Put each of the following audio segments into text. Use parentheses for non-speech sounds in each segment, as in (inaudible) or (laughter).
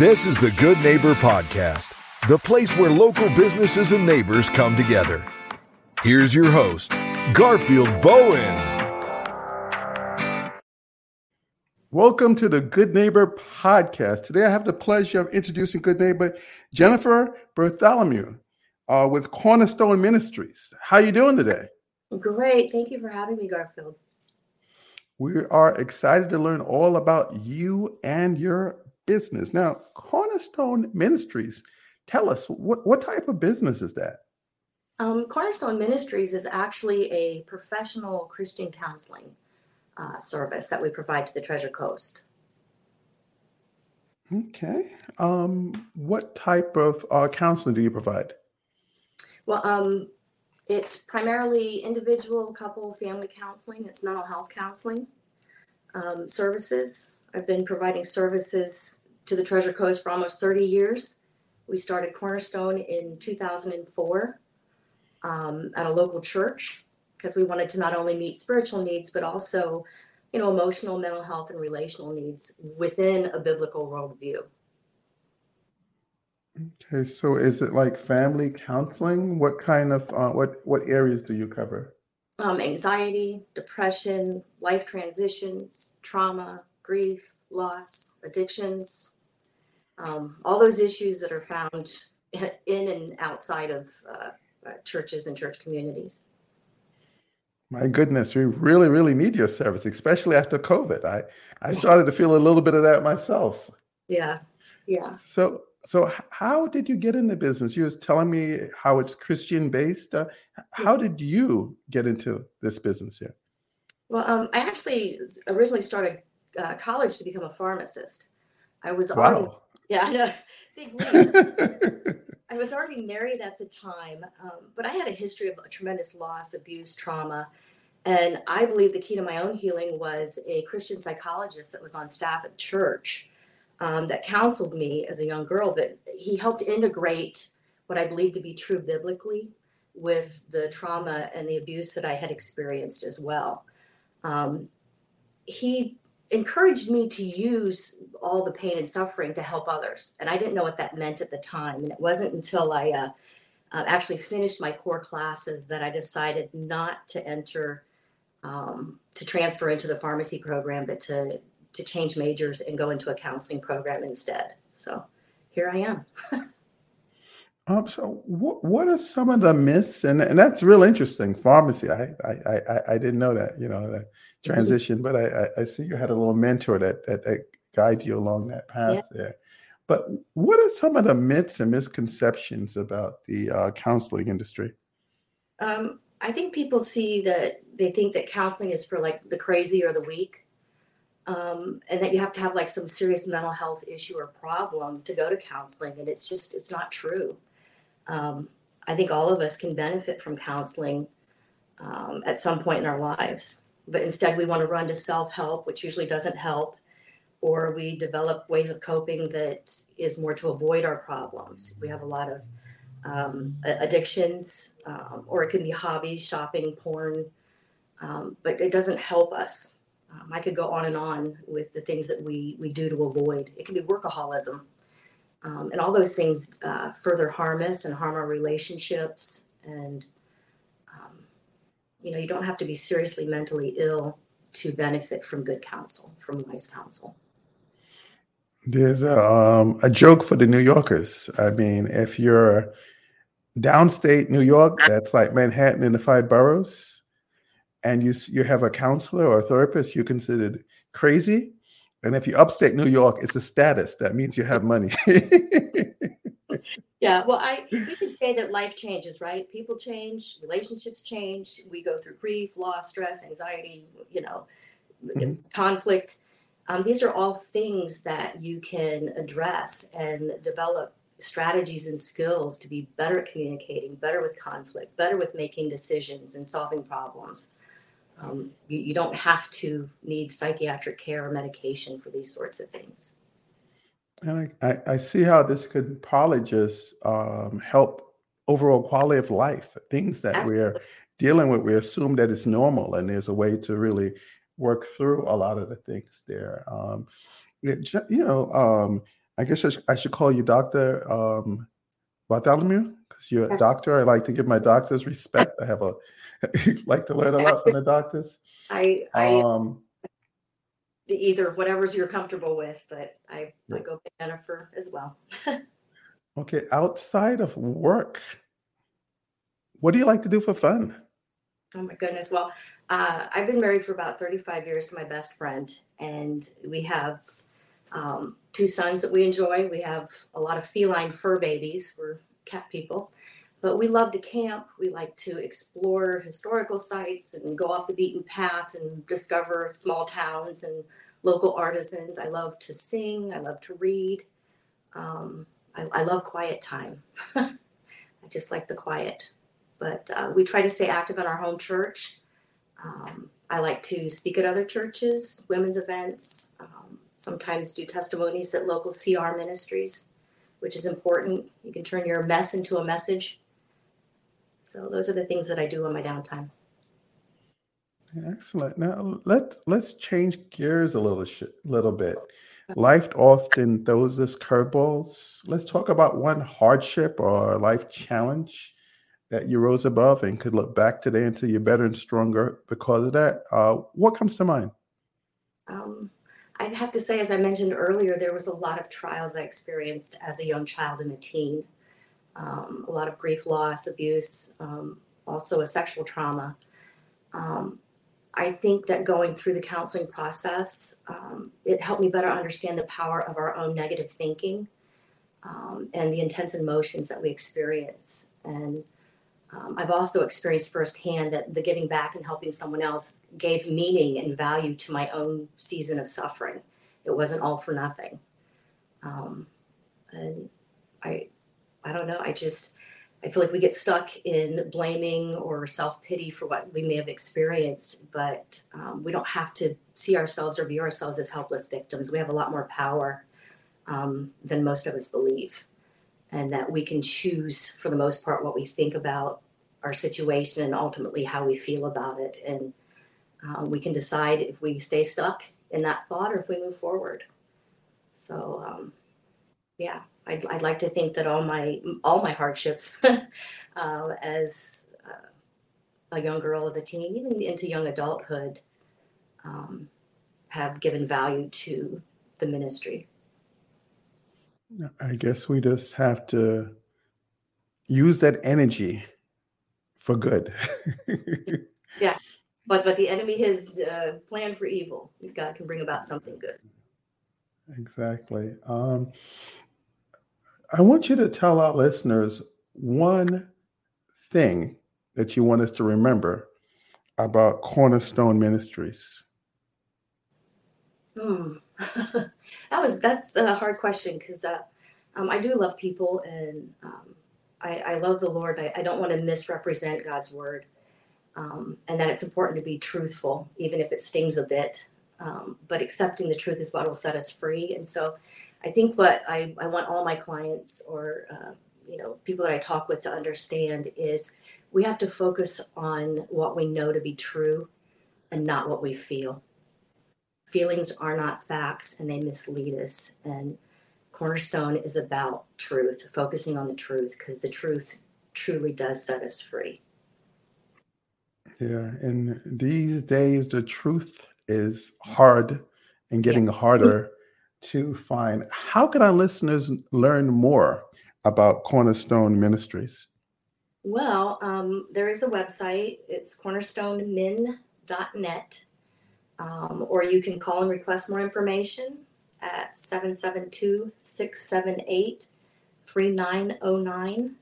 This is the Good Neighbor Podcast, the place where local businesses and neighbors come together. Here's your host, Garfield Bowen. Welcome to the Good Neighbor Podcast. Today I have the pleasure of introducing Good Neighbor Jennifer Bartholomew uh, with Cornerstone Ministries. How are you doing today? Great. Thank you for having me, Garfield. We are excited to learn all about you and your business. Now, Cornerstone Ministries, tell us what, what type of business is that? Um, Cornerstone Ministries is actually a professional Christian counseling uh, service that we provide to the Treasure Coast. Okay. Um, what type of uh, counseling do you provide? Well, um, it's primarily individual, couple, family counseling. It's mental health counseling um, services. I've been providing services to the Treasure Coast for almost 30 years. We started Cornerstone in 2004 um, at a local church because we wanted to not only meet spiritual needs but also, you know, emotional, mental health, and relational needs within a biblical worldview. Okay, so is it like family counseling? What kind of uh, what what areas do you cover? Um, anxiety, depression, life transitions, trauma, grief, loss, addictions, um, all those issues that are found (laughs) in and outside of uh, uh, churches and church communities. My goodness, we really, really need your service, especially after COVID. I, I started to feel a little bit of that myself. Yeah, yeah. So, so how did you get into business? You was telling me how it's Christian based. Uh, how did you get into this business here? Well, um, I actually originally started uh, college to become a pharmacist. I was wow. already, yeah, I know, (laughs) big. I was already married at the time, um, but I had a history of a tremendous loss, abuse, trauma. And I believe the key to my own healing was a Christian psychologist that was on staff at church um, that counseled me as a young girl. But he helped integrate what I believe to be true biblically with the trauma and the abuse that I had experienced as well. Um, he encouraged me to use all the pain and suffering to help others. And I didn't know what that meant at the time. And it wasn't until I uh, uh, actually finished my core classes that I decided not to enter, um, to transfer into the pharmacy program, but to, to change majors and go into a counseling program instead. So here I am. (laughs) um, so what, what are some of the myths? And, and that's real interesting. Pharmacy. I, I, I, I didn't know that, you know, that Mm-hmm. transition, but I, I, see you had a little mentor that that, that guide you along that path yeah. there. But what are some of the myths and misconceptions about the uh, counseling industry? Um, I think people see that they think that counseling is for like the crazy or the weak, um, and that you have to have like some serious mental health issue or problem to go to counseling, and it's just it's not true. Um, I think all of us can benefit from counseling um, at some point in our lives. But instead we want to run to self-help which usually doesn't help or we develop ways of coping that is more to avoid our problems. We have a lot of um, addictions um, or it can be hobbies shopping porn um, but it doesn't help us. Um, i could go on and on with the things that we, we do to avoid. It can be workaholism um, and all those things uh, further harm us and harm our relationships and you know, you don't have to be seriously mentally ill to benefit from good counsel, from wise counsel. There's a, um, a joke for the New Yorkers. I mean, if you're downstate New York, that's like Manhattan in the five boroughs, and you you have a counselor or a therapist, you're considered crazy. And if you upstate New York, it's a status. That means you have money. (laughs) Yeah, well, I (laughs) we can say that life changes, right? People change, relationships change. We go through grief, loss, stress, anxiety, you know, mm-hmm. conflict. Um, these are all things that you can address and develop strategies and skills to be better at communicating, better with conflict, better with making decisions and solving problems. Um, you, you don't have to need psychiatric care or medication for these sorts of things. And I, I, see how this could probably just um, help overall quality of life. Things that Absolutely. we're dealing with, we assume that it's normal, and there's a way to really work through a lot of the things there. Um, it, you know, um, I guess I should, I should call you Doctor um, Bartholomew because you're a doctor. I like to give my doctors respect. I have a (laughs) like to learn a lot from the doctors. I, I um, either whatever's you're comfortable with, but I, I go by Jennifer as well. (laughs) okay, outside of work, what do you like to do for fun? Oh my goodness. Well, uh, I've been married for about 35 years to my best friend, and we have um, two sons that we enjoy. We have a lot of feline fur babies. We're cat people, but we love to camp. We like to explore historical sites and go off the beaten path and discover small towns and local artisans. I love to sing. I love to read. Um, I, I, love quiet time. (laughs) I just like the quiet. But uh, we try to stay active in our home church. Um, I like to speak at other churches, women's events, um, sometimes do testimonies at local CR ministries, which is important. You can turn your mess into a message. So those are the things that I do in my downtime. Excellent. Now let let's change gears a little sh- little bit. Life often throws us curveballs. Let's talk about one hardship or life challenge that you rose above and could look back today and say you're better and stronger because of that. Uh, what comes to mind? Um, I'd have to say, as I mentioned earlier, there was a lot of trials I experienced as a young child and a teen. Um, a lot of grief, loss, abuse, um, also a sexual trauma. Um, I think that going through the counseling process, um, it helped me better understand the power of our own negative thinking um, and the intense emotions that we experience. And um, I've also experienced firsthand that the giving back and helping someone else gave meaning and value to my own season of suffering. It wasn't all for nothing. Um, and I, I don't know. I just, I feel like we get stuck in blaming or self pity for what we may have experienced, but um, we don't have to see ourselves or view ourselves as helpless victims. We have a lot more power um, than most of us believe and that we can choose for the most part what we think about our situation and ultimately how we feel about it. And um, we can decide if we stay stuck in that thought or if we move forward. So um, yeah I'd, I'd, like to think that all my all my hardships (laughs) uh, as uh, a young girl as a teen even into young adulthood um, have given value to the ministry I guess we just have to use that energy for good. (laughs) yeah, but but the enemy has uh, planned for evil. God can bring about something good. Exactly. Um, I want you to tell our listeners one thing that you want us to remember about Cornerstone Ministries. Hmm. (laughs) that was that's a hard question because uh, um, I do love people and um, I, I, love the Lord. I, I, don't want to misrepresent God's word, um, and that it's important to be truthful, even if it stings a bit. Um, but accepting the truth is what will set us free. And so, I think what I, I want all my clients or uh, you know people that I talk with to understand is we have to focus on what we know to be true and not what we feel feelings are not facts and they mislead us. And Cornerstone is about truth, focusing on the truth, because the truth truly does set us free. Yeah. And these days, the truth is hard and getting yeah. harder to find. How can our listeners learn more about Cornerstone Ministries? Well, um, there is a website. It's cornerstonemin.net. Um, or you can call and request more information at 772 678 3909.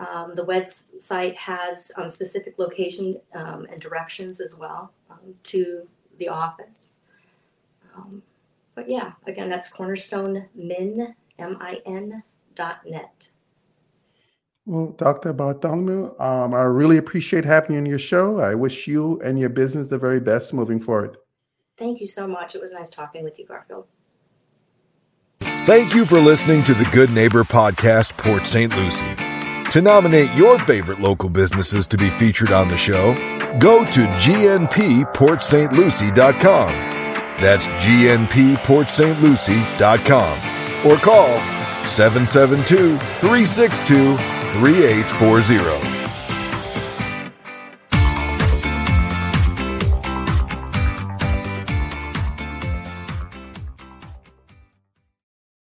Um, the website has um, specific location um, and directions as well um, to the office. Um, but yeah, again, that's cornerstone min, M-I-N dot net. Well, Dr. Bartholomew, um, I really appreciate having you on your show. I wish you and your business the very best moving forward. Thank you so much. It was nice talking with you, Garfield. Thank you for listening to the Good Neighbor Podcast, Port St. Lucie. To nominate your favorite local businesses to be featured on the show, go to gnpportstlucie.com. That's gnpportstlucie.com. or call 772 362 3840.